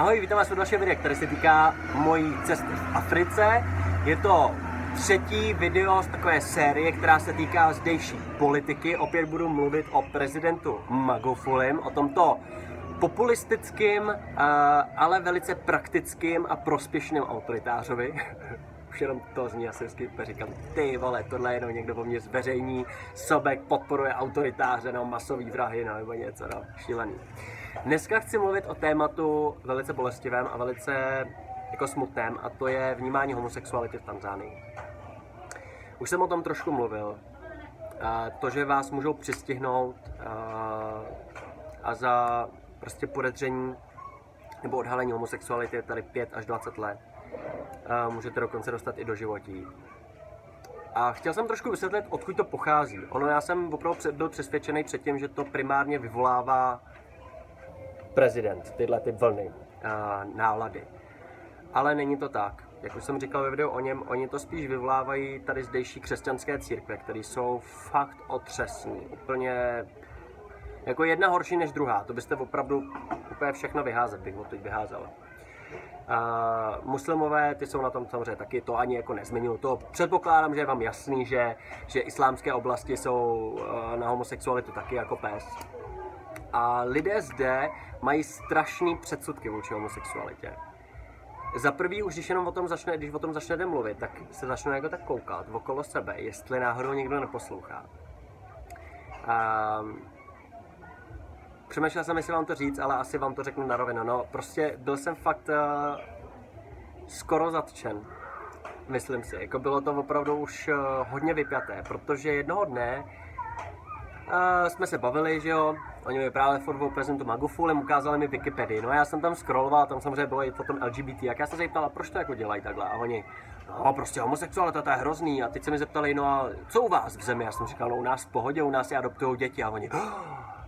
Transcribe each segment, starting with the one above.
Ahoj, vítám vás u dalšího videa, které se týká mojí cesty v Africe. Je to třetí video z takové série, která se týká zdejší politiky. Opět budu mluvit o prezidentu Magofulim, o tomto populistickým, ale velice praktickým a prospěšným autoritářovi. Už jenom to zní asi hezky, říkám, ty vole, tohle jenom někdo po mně zveřejní, Sobek podporuje autoritáře, no, masový vrahy, no, nebo něco, no, šílený. Dneska chci mluvit o tématu velice bolestivém a velice jako smutném a to je vnímání homosexuality v Tanzánii. Už jsem o tom trošku mluvil. To, že vás můžou přistihnout a za prostě podezření nebo odhalení homosexuality je tady 5 až 20 let. Můžete dokonce dostat i do životí. A chtěl jsem trošku vysvětlit, odkud to pochází. Ono, já jsem opravdu byl přesvědčený předtím, že to primárně vyvolává prezident, tyhle ty vlny, a nálady. Ale není to tak. Jak už jsem říkal ve videu o něm, oni to spíš vyvolávají tady zdejší křesťanské církve, které jsou fakt otřesní. Úplně jako jedna horší než druhá. To byste opravdu úplně všechno vyházet, bych teď vyházel. A muslimové, ty jsou na tom samozřejmě taky, to ani jako nezměnilo. To předpokládám, že je vám jasný, že, že islámské oblasti jsou na homosexualitu taky jako pes. A lidé zde mají strašný předsudky vůči homosexualitě. Za prvý, už když jenom o tom začne, když o tom začnete mluvit, tak se začne jako tak koukat okolo sebe, jestli náhodou někdo neposlouchá. A přemýšlel jsem, jestli vám to říct, ale asi vám to řeknu na rovinu. No, prostě byl jsem fakt uh, skoro zatčen. Myslím si, jako bylo to opravdu už uh, hodně vypjaté, protože jednoho dne uh, jsme se bavili, že jo, oni mi právě furt o prezentu Magufulem, ukázali mi Wikipedii, no a já jsem tam scrolloval, tam samozřejmě bylo i potom LGBT, jak já jsem se zeptal, proč to jako dělají takhle, a oni, no prostě homosexualita, to je hrozný, a teď se mi zeptali, no a co u vás v zemi, já jsem říkal, no u nás v pohodě, u nás je adoptují děti, a oni, oh,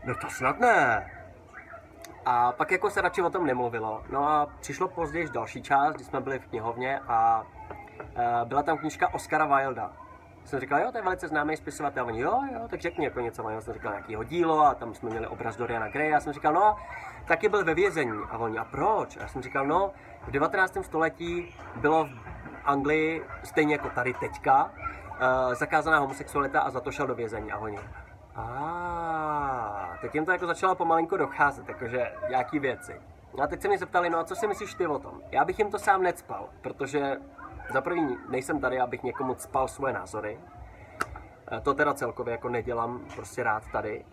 no to snad ne, a pak jako se radši o tom nemluvilo. No a přišlo později další část, kdy jsme byli v knihovně a e, byla tam knížka Oscara Wilda jsem říkal, jo, to je velice známý spisovatel. Oni, jo, jo, tak řekni jako něco. Já jsem říkal nějakýho dílo a tam jsme měli obraz Doriana Gray. Já jsem říkal, no, taky byl ve vězení. A oni, a proč? A já jsem říkal, no, v 19. století bylo v Anglii, stejně jako tady teďka, uh, zakázaná homosexualita a za to šel do vězení. A oni, a teď jim to jako začalo pomalinko docházet, jakože nějaký věci. A teď se mě zeptali, no a co si myslíš ty o tom? Já bych jim to sám necpal, protože za první, nejsem tady, abych někomu spal svoje názory. E, to teda celkově jako nedělám prostě rád tady.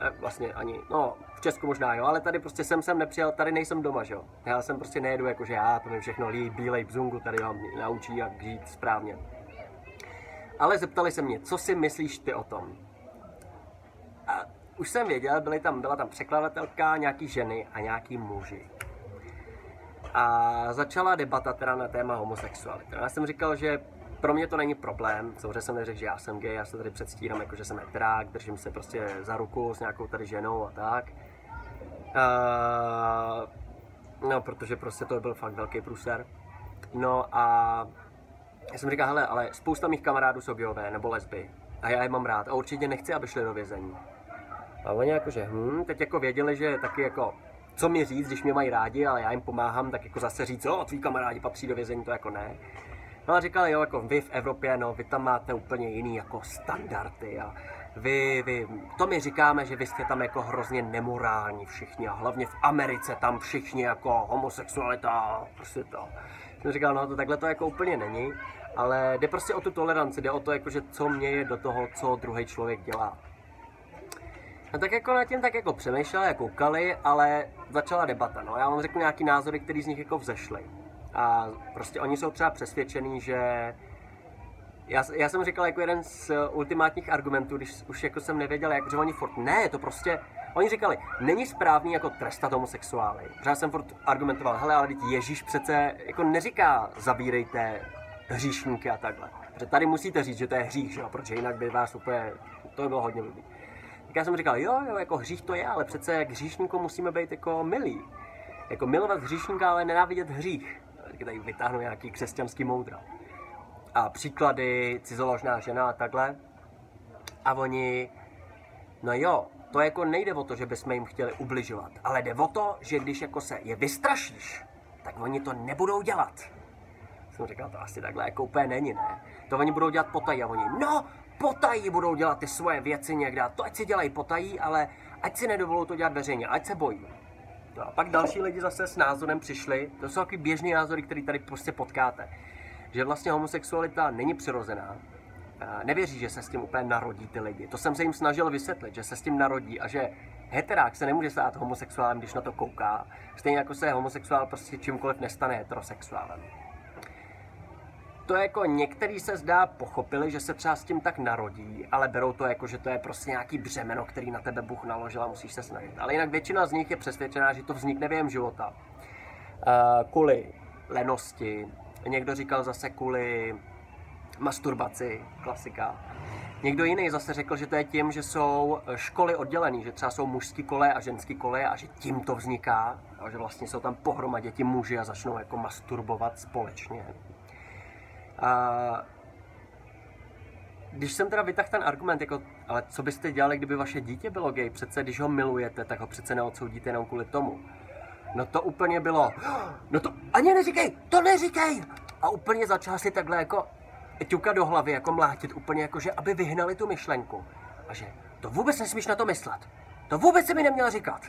E, vlastně ani, no, v Česku možná jo, ale tady prostě jsem sem nepřijel, tady nejsem doma, že jo. Já jsem prostě nejedu jako, že já, to mi všechno líbí, bílej bzungu, tady vám naučí, jak žít správně. Ale zeptali se mě, co si myslíš ty o tom? A už jsem věděl, byly tam, byla tam překladatelka, nějaký ženy a nějaký muži a začala debata teda na téma homosexuality. Já jsem říkal, že pro mě to není problém, samozřejmě jsem neřekl, že já jsem gay, já se tady předstírám jako, že jsem heterák, držím se prostě za ruku s nějakou tady ženou a tak. Uh, no, protože prostě to byl fakt velký průser. No a já jsem říkal, hele, ale spousta mých kamarádů jsou gayové nebo lesby a já je mám rád a určitě nechci, aby šli do vězení. A oni jakože, hm, teď jako věděli, že taky jako co mi říct, když mě mají rádi, ale já jim pomáhám, tak jako zase říct, o, tví kamarádi patří do vězení, to jako ne. No a říkali, jo, jako vy v Evropě, no, vy tam máte úplně jiný jako standardy a vy, vy, to my říkáme, že vy jste tam jako hrozně nemorální všichni a hlavně v Americe tam všichni jako homosexualita, prostě to. Jsem říkal, no to takhle to jako úplně není, ale jde prostě o tu toleranci, jde o to, jako, že co mě je do toho, co druhý člověk dělá. No tak jako na tím tak jako přemýšleli a koukali, ale začala debata. No. Já vám řeknu nějaký názory, které z nich jako vzešly. A prostě oni jsou třeba přesvědčení, že já, já jsem říkal jako jeden z ultimátních argumentů, když už jako jsem nevěděl, jak, že oni furt, ne, to prostě, oni říkali, není správný jako trestat homosexuály. Protože já jsem furt argumentoval, hele, ale teď Ježíš přece jako neříká, zabírejte hříšníky a takhle. Protože tady musíte říct, že to je že jo, protože jinak by vás úplně, to by bylo hodně blbý. Tak já jsem říkal, jo, jo, jako hřích to je, ale přece k hříšníku musíme být jako milí. Jako milovat hříšníka, ale nenávidět hřích. Tak tady vytáhnu nějaký křesťanský moudra. A příklady, cizoložná žena a takhle. A oni, no jo, to jako nejde o to, že bychom jim chtěli ubližovat, ale jde o to, že když jako se je vystrašíš, tak oni to nebudou dělat. Jsem říkal, to asi takhle jako úplně není, ne? To oni budou dělat potají a oni, no, potají budou dělat ty svoje věci někde, to ať si dělají potají, ale ať si nedovolou to dělat veřejně, ať se bojí. No a pak další lidi zase s názorem přišli, to jsou takový běžný názory, který tady prostě potkáte, že vlastně homosexualita není přirozená, nevěří, že se s tím úplně narodí ty lidi. To jsem se jim snažil vysvětlit, že se s tím narodí a že heterák se nemůže stát homosexuálem, když na to kouká. Stejně jako se homosexuál prostě čímkoliv nestane heterosexuálem. To jako některý se zdá pochopili, že se třeba s tím tak narodí, ale berou to jako, že to je prostě nějaký břemeno, který na tebe Bůh naložil a musíš se snažit. Ale jinak většina z nich je přesvědčená, že to vznikne během života. Uh, kvůli lenosti, někdo říkal zase kvůli masturbaci, klasika. Někdo jiný zase řekl, že to je tím, že jsou školy oddělené, že třeba jsou mužský kole a ženský kole a že tím to vzniká, a že vlastně jsou tam pohromadě ti muži a začnou jako masturbovat společně. A když jsem teda vytahl ten argument, jako, ale co byste dělali, kdyby vaše dítě bylo gay? Přece, když ho milujete, tak ho přece neodsoudíte jenom kvůli tomu. No to úplně bylo, no to ani neříkej, to neříkej! A úplně začal si takhle jako ťuka do hlavy, jako mlátit úplně jako, že aby vyhnali tu myšlenku. A že to vůbec nesmíš na to myslet. To vůbec si mi neměl říkat.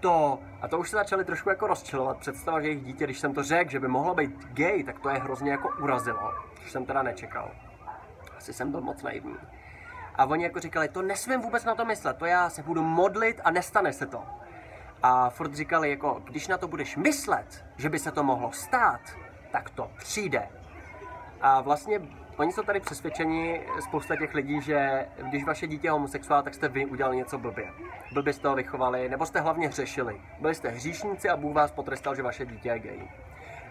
To, a to už se začali trošku jako rozčilovat. Představa, že jejich dítě, když jsem to řekl, že by mohlo být gay, tak to je hrozně jako urazilo. Což jsem teda nečekal. Asi jsem byl moc naivní. A oni jako říkali, to nesmím vůbec na to myslet, to já se budu modlit a nestane se to. A furt říkali, jako, když na to budeš myslet, že by se to mohlo stát, tak to přijde. A vlastně Oni jsou tady přesvědčeni, spousta těch lidí, že když vaše dítě je homosexuál, tak jste vy udělali něco blbě. Blbě jste ho vychovali, nebo jste hlavně hřešili. Byli jste hříšníci a Bůh vás potrestal, že vaše dítě je gay.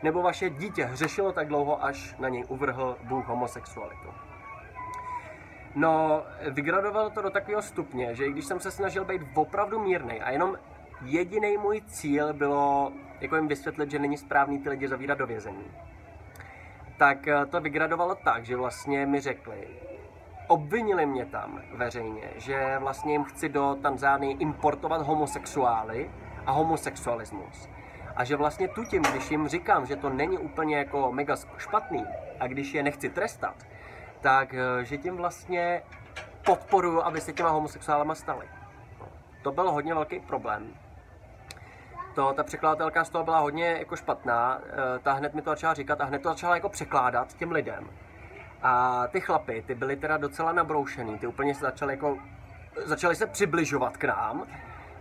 Nebo vaše dítě hřešilo tak dlouho, až na něj uvrhl Bůh homosexualitu. No, vygradoval to do takového stupně, že i když jsem se snažil být opravdu mírný a jenom jediný můj cíl bylo jako jim vysvětlit, že není správný ty lidi zavírat do vězení, tak eh, to vygradovalo tak, že vlastně mi řekli, obvinili mě tam veřejně, že vlastně jim chci do Tanzánie importovat homosexuály a homosexualismus. A že vlastně tu tím, když jim říkám, že to není úplně jako mega špatný a když je nechci trestat, tak eh, že tím vlastně podporuju, aby se těma homosexuálama stali. To byl hodně velký problém, to, ta překladatelka z toho byla hodně jako špatná, eh, ta hned mi to začala říkat a hned to začala jako překládat těm lidem. A ty chlapy, ty byly teda docela nabroušený, ty úplně se začaly jako, začaly se přibližovat k nám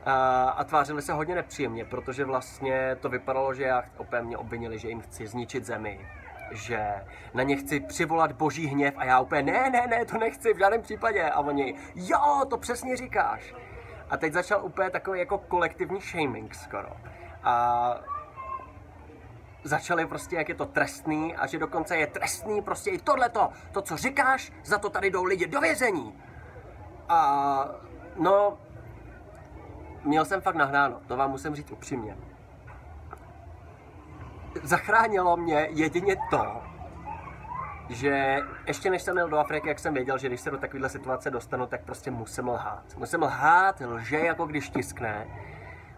a, a tvářili se hodně nepříjemně, protože vlastně to vypadalo, že já opět mě obvinili, že jim chci zničit zemi, že na ně chci přivolat boží hněv a já úplně ne, ne, ne, to nechci v žádném případě. A oni, jo, to přesně říkáš. A teď začal úplně takový jako kolektivní shaming skoro. A začali prostě, jak je to trestný a že dokonce je trestný prostě i tohleto, to, co říkáš, za to tady jdou lidi do vězení. A no, měl jsem fakt nahráno, to vám musím říct upřímně. Zachránilo mě jedině to, že ještě než jsem jel do Afriky, jak jsem věděl, že když se do takovéhle situace dostanu, tak prostě musím lhát. Musím lhát, lže jako když tiskne.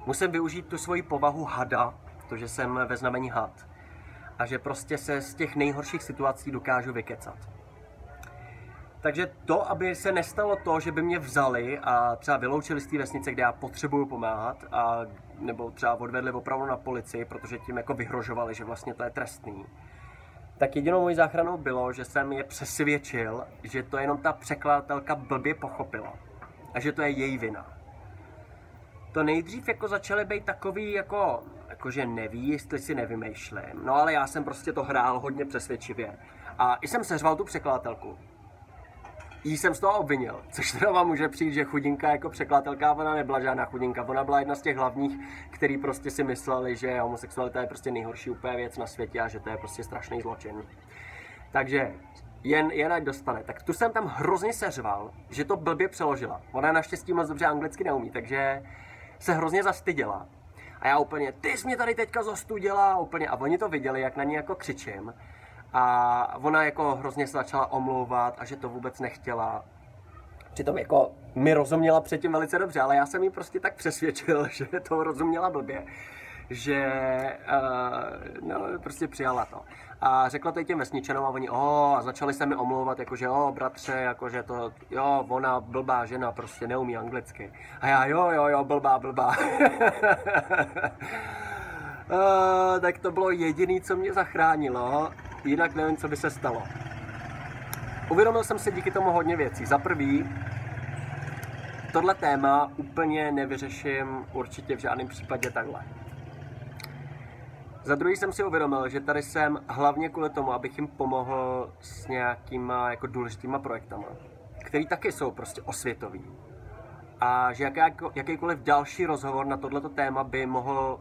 Musím využít tu svoji povahu hada, to, že jsem ve znamení had. A že prostě se z těch nejhorších situací dokážu vykecat. Takže to, aby se nestalo to, že by mě vzali a třeba vyloučili z té vesnice, kde já potřebuju pomáhat, a, nebo třeba odvedli opravdu na policii, protože tím jako vyhrožovali, že vlastně to je trestný, tak jedinou mojí záchranou bylo, že jsem je přesvědčil, že to jenom ta překladatelka blbě pochopila. A že to je její vina. To nejdřív jako začaly být takový jako, jako že neví, jestli si nevymýšlím. No ale já jsem prostě to hrál hodně přesvědčivě. A i jsem seřval tu překladatelku jí jsem z toho obvinil, což teda vám může přijít, že chudinka jako překladatelka, ona nebyla žádná chudinka, ona byla jedna z těch hlavních, který prostě si mysleli, že homosexualita je prostě nejhorší úplně věc na světě a že to je prostě strašný zločin. Takže jen, jen ať dostane. Tak tu jsem tam hrozně seřval, že to blbě přeložila. Ona naštěstí moc dobře anglicky neumí, takže se hrozně zastyděla. A já úplně, ty jsi mě tady teďka zostudila, úplně, a oni to viděli, jak na ní jako křičím. A ona jako hrozně se začala omlouvat a že to vůbec nechtěla. Přitom jako mi rozuměla předtím velice dobře, ale já jsem ji prostě tak přesvědčil, že to rozuměla blbě, že uh, no, prostě přijala to. A řekla to těm vesničanům a oni, oh, a začali se mi omlouvat, jakože, oh, bratře, jakože to, jo, ona blbá žena, prostě neumí anglicky. A já, jo, jo, jo, blbá, blbá. uh, tak to bylo jediné, co mě zachránilo, jinak nevím, co by se stalo. Uvědomil jsem si díky tomu hodně věcí. Za prvý, tohle téma úplně nevyřeším určitě v žádném případě takhle. Za druhý jsem si uvědomil, že tady jsem hlavně kvůli tomu, abych jim pomohl s nějakýma jako důležitýma projektama, který taky jsou prostě osvětový. A že jaký, jakýkoliv další rozhovor na tohleto téma by mohl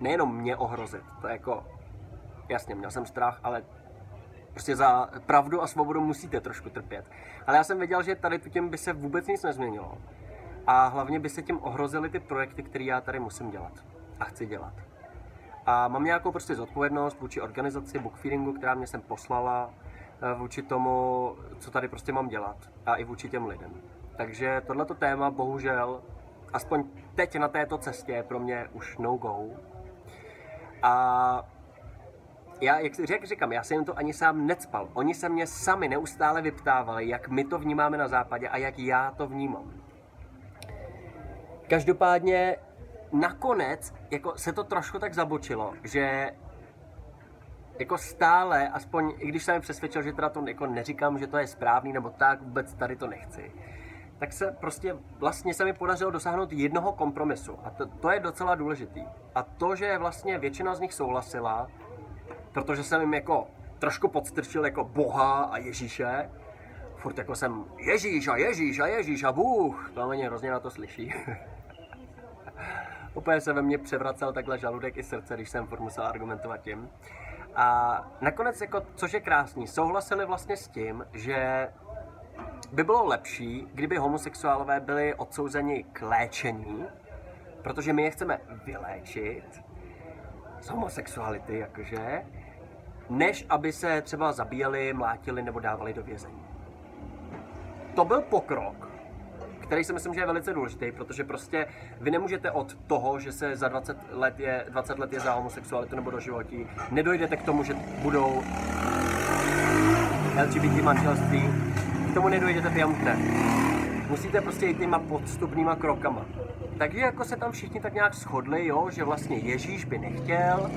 nejenom mě ohrozit, to je jako, jasně, měl jsem strach, ale prostě za pravdu a svobodu musíte trošku trpět. Ale já jsem věděl, že tady tu těm by se vůbec nic nezměnilo. A hlavně by se tím ohrozily ty projekty, které já tady musím dělat a chci dělat. A mám nějakou prostě zodpovědnost vůči organizaci Bookfeedingu, která mě sem poslala, eh, vůči tomu, co tady prostě mám dělat a i vůči těm lidem. Takže tohleto téma bohužel, aspoň teď na této cestě, je pro mě už no go. A já, jak, jak říkám, já jsem to ani sám necpal. Oni se mě sami neustále vyptávali, jak my to vnímáme na západě a jak já to vnímám. Každopádně nakonec jako se to trošku tak zabočilo, že jako stále, aspoň i když jsem přesvědčil, že teda to jako neříkám, že to je správný, nebo tak, vůbec tady to nechci, tak se prostě vlastně se mi podařilo dosáhnout jednoho kompromisu. A to, to je docela důležitý. A to, že vlastně většina z nich souhlasila, protože jsem jim jako trošku podstrčil jako Boha a Ježíše, furt jako jsem Ježíš a Ježíš a Ježíš a Bůh, to mě hrozně na to slyší. Úplně se ve mně převracel takhle žaludek i srdce, když jsem furt musel argumentovat tím. A nakonec, jako, což je krásný, souhlasili vlastně s tím, že by bylo lepší, kdyby homosexuálové byli odsouzeni k léčení, protože my je chceme vyléčit z homosexuality, jakože, než aby se třeba zabíjeli, mlátili nebo dávali do vězení. To byl pokrok, který si myslím, že je velice důležitý, protože prostě vy nemůžete od toho, že se za 20 let je, 20 let je za homosexualitu nebo do životí, nedojdete k tomu, že budou LGBT manželství, k tomu nedojdete během dne. Musíte prostě jít těma podstupnýma krokama. Takže jako se tam všichni tak nějak shodli, jo, že vlastně Ježíš by nechtěl,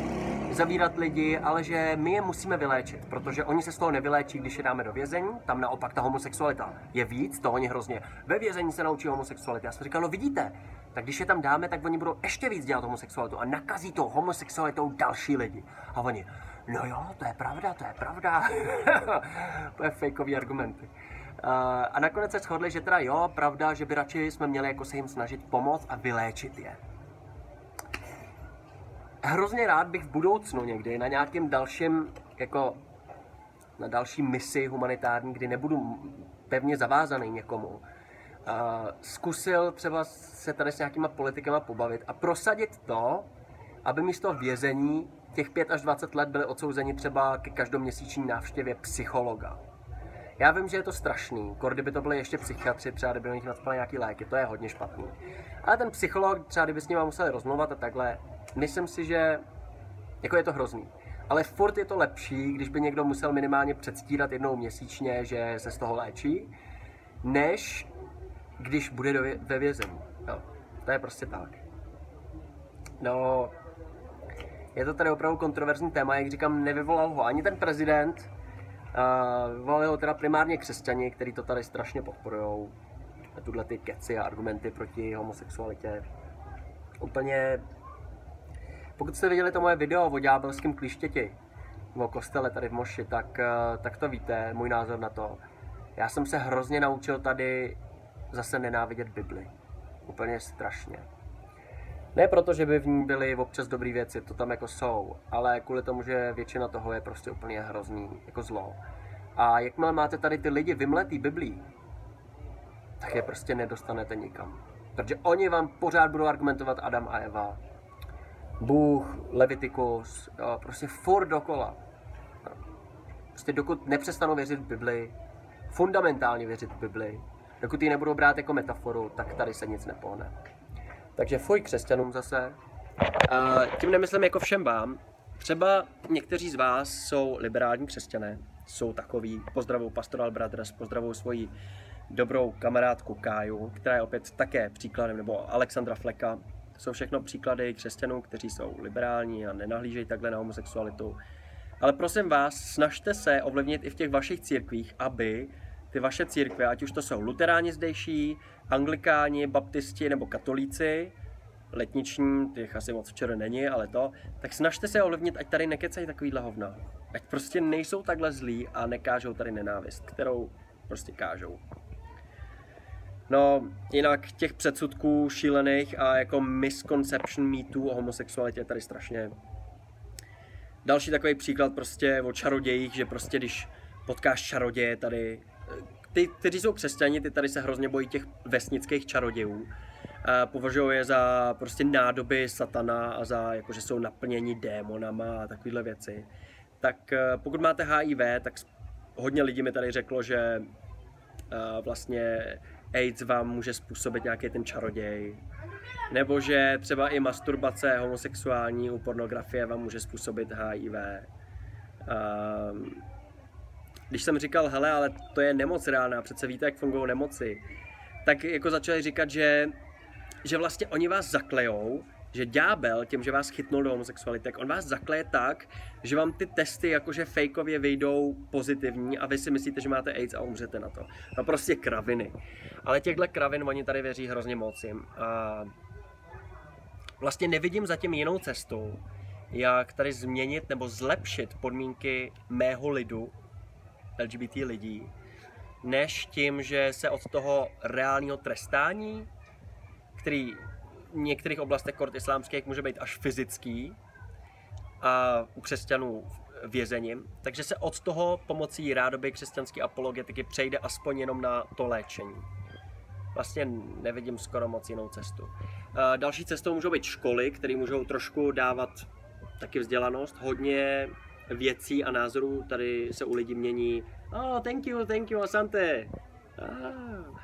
zavírat lidi, ale že my je musíme vyléčit, protože oni se z toho nevyléčí, když je dáme do vězení. Tam naopak ta homosexualita je víc, to oni hrozně. Ve vězení se naučí homosexuality. Já jsem říkal, no vidíte, tak když je tam dáme, tak oni budou ještě víc dělat homosexualitu a nakazí to homosexualitou další lidi. A oni, no jo, to je pravda, to je pravda. to je fejkový argumenty. A nakonec se shodli, že teda jo, pravda, že by radši jsme měli jako se jim snažit pomoct a vyléčit je hrozně rád bych v budoucnu někdy na nějakém dalším, jako na další misi humanitární, kdy nebudu pevně zavázaný někomu, uh, zkusil třeba se tady s nějakýma politikama pobavit a prosadit to, aby místo vězení těch 5 až 20 let byli odsouzeni třeba ke každoměsíční návštěvě psychologa. Já vím, že je to strašný, kor kdyby to byly ještě psychiatři, třeba kdyby nich nadspali nějaký léky, to je hodně špatný. Ale ten psycholog, třeba kdyby s ním museli rozmluvat a takhle, myslím si, že jako je to hrozný. Ale furt je to lepší, když by někdo musel minimálně předstírat jednou měsíčně, že se z toho léčí, než když bude do vě- ve vězení. No, to je prostě tak. No, je to tady opravdu kontroverzní téma, jak říkám, nevyvolal ho ani ten prezident, uh, vyvolali ho teda primárně křesťani, kteří to tady strašně podporují. Tuhle ty keci a argumenty proti homosexualitě. Úplně pokud jste viděli to moje video o ďábelském klištěti, o kostele tady v Moši, tak, eh, tak to víte, můj názor na to. Já jsem se hrozně naučil tady zase nenávidět Bibli. Úplně strašně. Ne proto, že by v ní byly občas dobré věci, to tam jako jsou, ale kvůli tomu, že většina toho je prostě úplně hrozný, jako zlo. A jakmile máte tady ty lidi vymletý Biblí, tak je prostě nedostanete nikam. Protože oni vám pořád budou argumentovat Adam a Eva, Bůh, Levitikus, prostě furt dokola. Prostě dokud nepřestanou věřit v Bibli, fundamentálně věřit v Bibli, Dokud ji nebudou brát jako metaforu, tak tady se nic nepohne. Takže fuj křesťanům zase. Uh, tím nemyslím jako všem vám. Třeba někteří z vás jsou liberální křesťané, jsou takový, pozdravují Pastoral Brothers, pozdravují svoji dobrou kamarádku Káju, která je opět také příkladem, nebo Alexandra Fleka. To jsou všechno příklady křesťanů, kteří jsou liberální a nenahlížejí takhle na homosexualitu. Ale prosím vás, snažte se ovlivnit i v těch vašich církvích, aby ty vaše církve, ať už to jsou luteráni zdejší, anglikáni, baptisti nebo katolíci, letniční, těch asi moc včera není, ale to, tak snažte se ovlivnit, ať tady nekecají takovýhle hovna. Ať prostě nejsou takhle zlí a nekážou tady nenávist, kterou prostě kážou. No, jinak těch předsudků šílených a jako misconception mýtů o homosexualitě je tady strašně. Další takový příklad prostě o čarodějích, že prostě když potkáš čaroděje tady, ty, kteří jsou křesťani, ty tady se hrozně bojí těch vesnických čarodějů. Považují je za prostě nádoby satana a za jako, že jsou naplněni démonama a takovéhle věci. Tak eh, pokud máte HIV, tak hodně lidí mi tady řeklo, že eh, vlastně AIDS vám může způsobit nějaký ten čaroděj. Nebo že třeba i masturbace homosexuální u pornografie vám může způsobit HIV. Um, když jsem říkal, hele, ale to je nemoc reálná, přece víte, jak fungují nemoci, tak jako začali říkat, že, že vlastně oni vás zaklejou, že ďábel tím, že vás chytnul do homosexuality, tak on vás zakleje tak, že vám ty testy jakože fejkově vyjdou pozitivní a vy si myslíte, že máte AIDS a umřete na to. No prostě kraviny. Ale těchto kravin oni tady věří hrozně moc jim. A vlastně nevidím zatím jinou cestu, jak tady změnit nebo zlepšit podmínky mého lidu, LGBT lidí, než tím, že se od toho reálního trestání, který některých oblastech kort islámských může být až fyzický a u křesťanů vězením, takže se od toho pomocí rádoby křesťanské apologetiky přejde aspoň jenom na to léčení. Vlastně nevidím skoro moc jinou cestu. Další cestou můžou být školy, které můžou trošku dávat taky vzdělanost. Hodně věcí a názorů tady se u lidí mění. Oh, thank you, thank you, asante. Ah.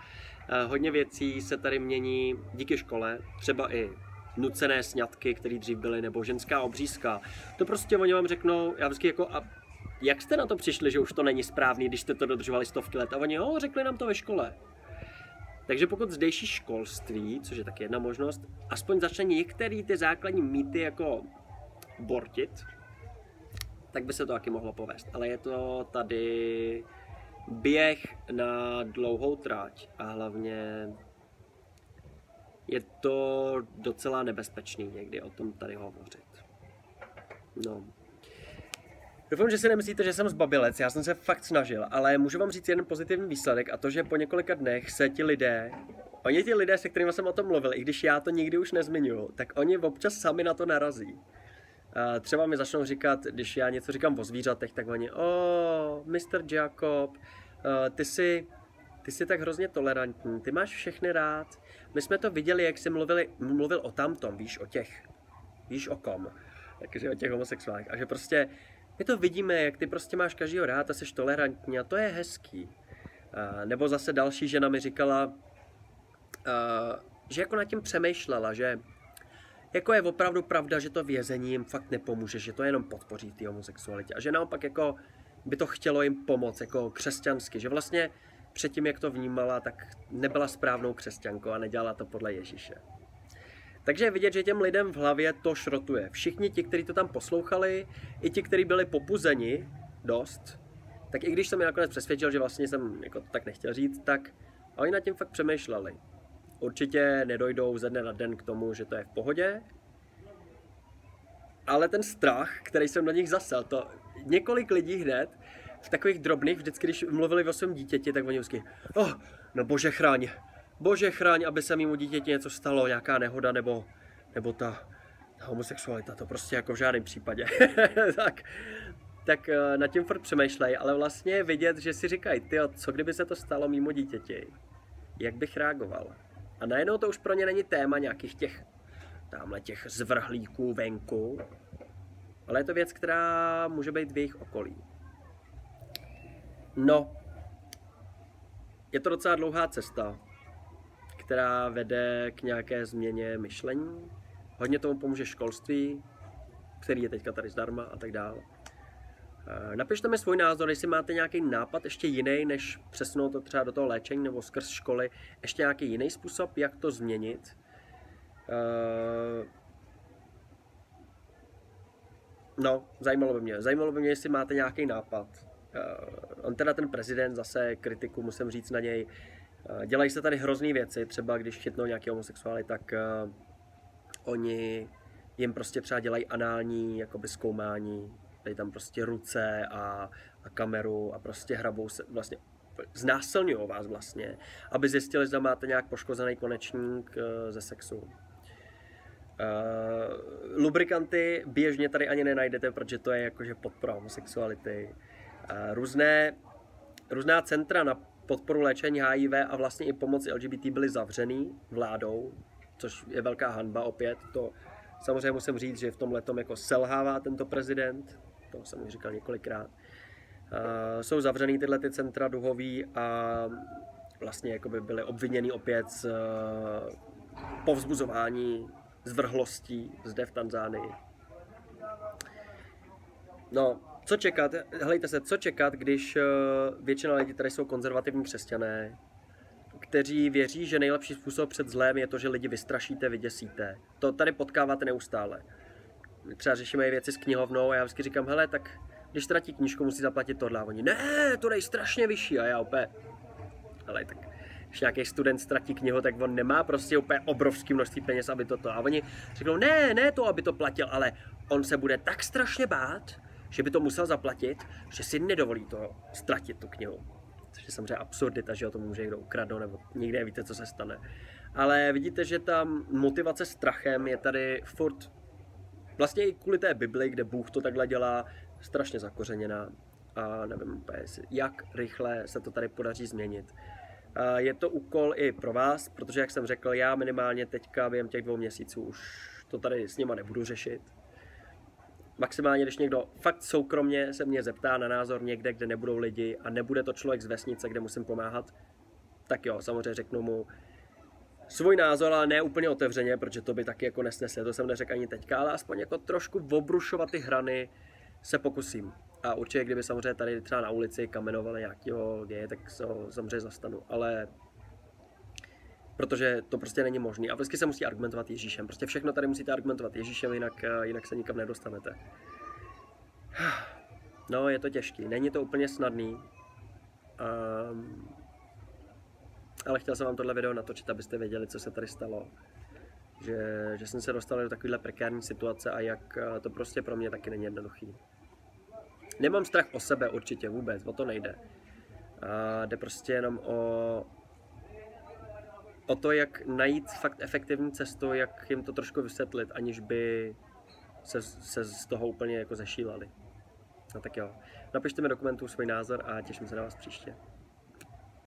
Hodně věcí se tady mění díky škole, třeba i nucené sňatky, které dřív byly, nebo ženská obřízka. To prostě oni vám řeknou, já vždycky jako, a jak jste na to přišli, že už to není správný, když jste to dodržovali stovky let? A oni, jo, řekli nám to ve škole. Takže pokud zdejší školství, což je tak jedna možnost, aspoň začne některé ty základní mýty jako bortit, tak by se to taky mohlo povést. Ale je to tady běh na dlouhou tráť a hlavně je to docela nebezpečný někdy o tom tady hovořit. No. Doufám, že si nemyslíte, že jsem zbabilec, já jsem se fakt snažil, ale můžu vám říct jeden pozitivní výsledek a to, že po několika dnech se ti lidé, oni ti lidé, se kterými jsem o tom mluvil, i když já to nikdy už nezmiňuju, tak oni občas sami na to narazí. Třeba mi začnou říkat, když já něco říkám o zvířatech, tak oni, o, oh, Mr. Jacob, Eh, ty jsi, ty jsi tak hrozně tolerantní, ty máš všechny rád. My jsme to viděli, jak jsi mluvili, mluvil o tamtom, víš, o těch, víš o kom, takže o těch homosexuálech. A že prostě my to vidíme, jak ty prostě máš každýho rád a jsi tolerantní a to je hezký. Nebo zase další žena mi říkala, a, že jako nad tím přemýšlela, že jako je opravdu pravda, že to vězení jim fakt nepomůže, že to jenom podpoří ty homosexualitě a že naopak jako by to chtělo jim pomoct jako křesťansky, že vlastně předtím, jak to vnímala, tak nebyla správnou křesťankou a nedělala to podle Ježíše. Takže je vidět, že těm lidem v hlavě to šrotuje. Všichni ti, kteří to tam poslouchali, i ti, kteří byli popuzeni dost, tak i když jsem je nakonec přesvědčil, že vlastně jsem jako to tak nechtěl říct, tak oni nad tím fakt přemýšleli. Určitě nedojdou ze dne na den k tomu, že to je v pohodě, ale ten strach, který jsem na nich zasel, to několik lidí hned, v takových drobných, vždycky, když mluvili o svém dítěti, tak oni vždycky, oh, no bože chráň, bože chráň, aby se mimo dítěti něco stalo, nějaká nehoda, nebo, nebo ta, ta homosexualita, to prostě jako v žádném případě. tak, tak eh, nad tím furt přemýšlej, ale vlastně vidět, že si říkají, ty, co kdyby se to stalo mimo dítěti, jak bych reagoval. A najednou to už pro ně není téma nějakých těch tamhle těch zvrhlíků venku, ale je to věc, která může být v jejich okolí. No, je to docela dlouhá cesta, která vede k nějaké změně myšlení. Hodně tomu pomůže školství, který je teďka tady zdarma a tak dále. Eh, napište mi svůj názor, jestli máte nějaký nápad ještě jiný, než přesunout to třeba do toho léčení nebo skrz školy, ještě nějaký jiný způsob, jak to změnit. Eh, no, zajímalo by mě. Zajímalo by mě, jestli máte nějaký nápad. Uh, on teda ten prezident, zase kritiku musím říct na něj, dělají se tady hrozný věci, třeba když chytnou nějaký homosexuály, tak oni jim prostě třeba dělají anální jakoby zkoumání, dají tam prostě ruce a, a kameru a prostě hrabou se vlastně znásilňují vás vlastně, aby zjistili, zda máte nějak poškozený konečník uh, ze sexu. Uh, lubrikanty běžně tady ani nenajdete, protože to je jakože podpora homosexuality. Uh, různé, různá centra na podporu léčení HIV a vlastně i pomoci LGBT byly zavřený vládou, což je velká hanba opět. To samozřejmě musím říct, že v tom letom jako selhává tento prezident, to jsem už říkal několikrát. Uh, jsou zavřený tyhle ty centra duhový a vlastně jako by byly obviněni opět z uh, povzbuzování zvrhlostí zde v Tanzánii. No, co čekat? Hlejte se, co čekat, když uh, většina lidí tady jsou konzervativní křesťané, kteří věří, že nejlepší způsob před zlém je to, že lidi vystrašíte, vyděsíte. To tady potkáváte neustále třeba řešíme věci s knihovnou a já vždycky říkám, hele, tak když ztratí knížku, musí zaplatit tohle. A oni, ne, to je strašně vyšší. A já opět, ale tak když nějaký student ztratí knihu, tak on nemá prostě úplně obrovské množství peněz, aby to to. A oni řeknou, ne, ne to, aby to platil, ale on se bude tak strašně bát, že by to musel zaplatit, že si nedovolí to ztratit tu knihu. Což je samozřejmě absurdita, že o tom může někdo ukradnout, nebo nikde víte, co se stane. Ale vidíte, že ta motivace strachem je tady furt Vlastně i kvůli té Bibli, kde Bůh to takhle dělá, strašně zakořeněná. A nevím úplně, jak rychle se to tady podaří změnit. Je to úkol i pro vás, protože jak jsem řekl, já minimálně teďka během těch dvou měsíců už to tady s nima nebudu řešit. Maximálně, když někdo fakt soukromně se mě zeptá na názor někde, kde nebudou lidi a nebude to člověk z vesnice, kde musím pomáhat, tak jo, samozřejmě řeknu mu, svůj názor, ale ne úplně otevřeně, protože to by taky jako nesnese, to jsem neřekl ani teďka, ale aspoň jako trošku obrušovat ty hrany se pokusím. A určitě, kdyby samozřejmě tady třeba na ulici kamenovali nějakého geje, tak se ho samozřejmě zastanu, ale protože to prostě není možné. A vždycky se musí argumentovat Ježíšem. Prostě všechno tady musíte argumentovat Ježíšem, jinak, eh, jinak se nikam nedostanete. No, je to těžký. Není to úplně snadný. Um, ale chtěl jsem vám tohle video natočit, abyste věděli, co se tady stalo. Že, že jsem se dostal do takovéhle prekární situace a jak eh, to prostě pro mě taky není jednoduchý. Nemám strach o sebe určitě vůbec, o to nejde. A jde prostě jenom o, o to, jak najít fakt efektivní cestu, jak jim to trošku vysvětlit, aniž by se, se z toho úplně jako zešílali. No tak jo, napište mi dokumentu svůj názor a těším se na vás příště.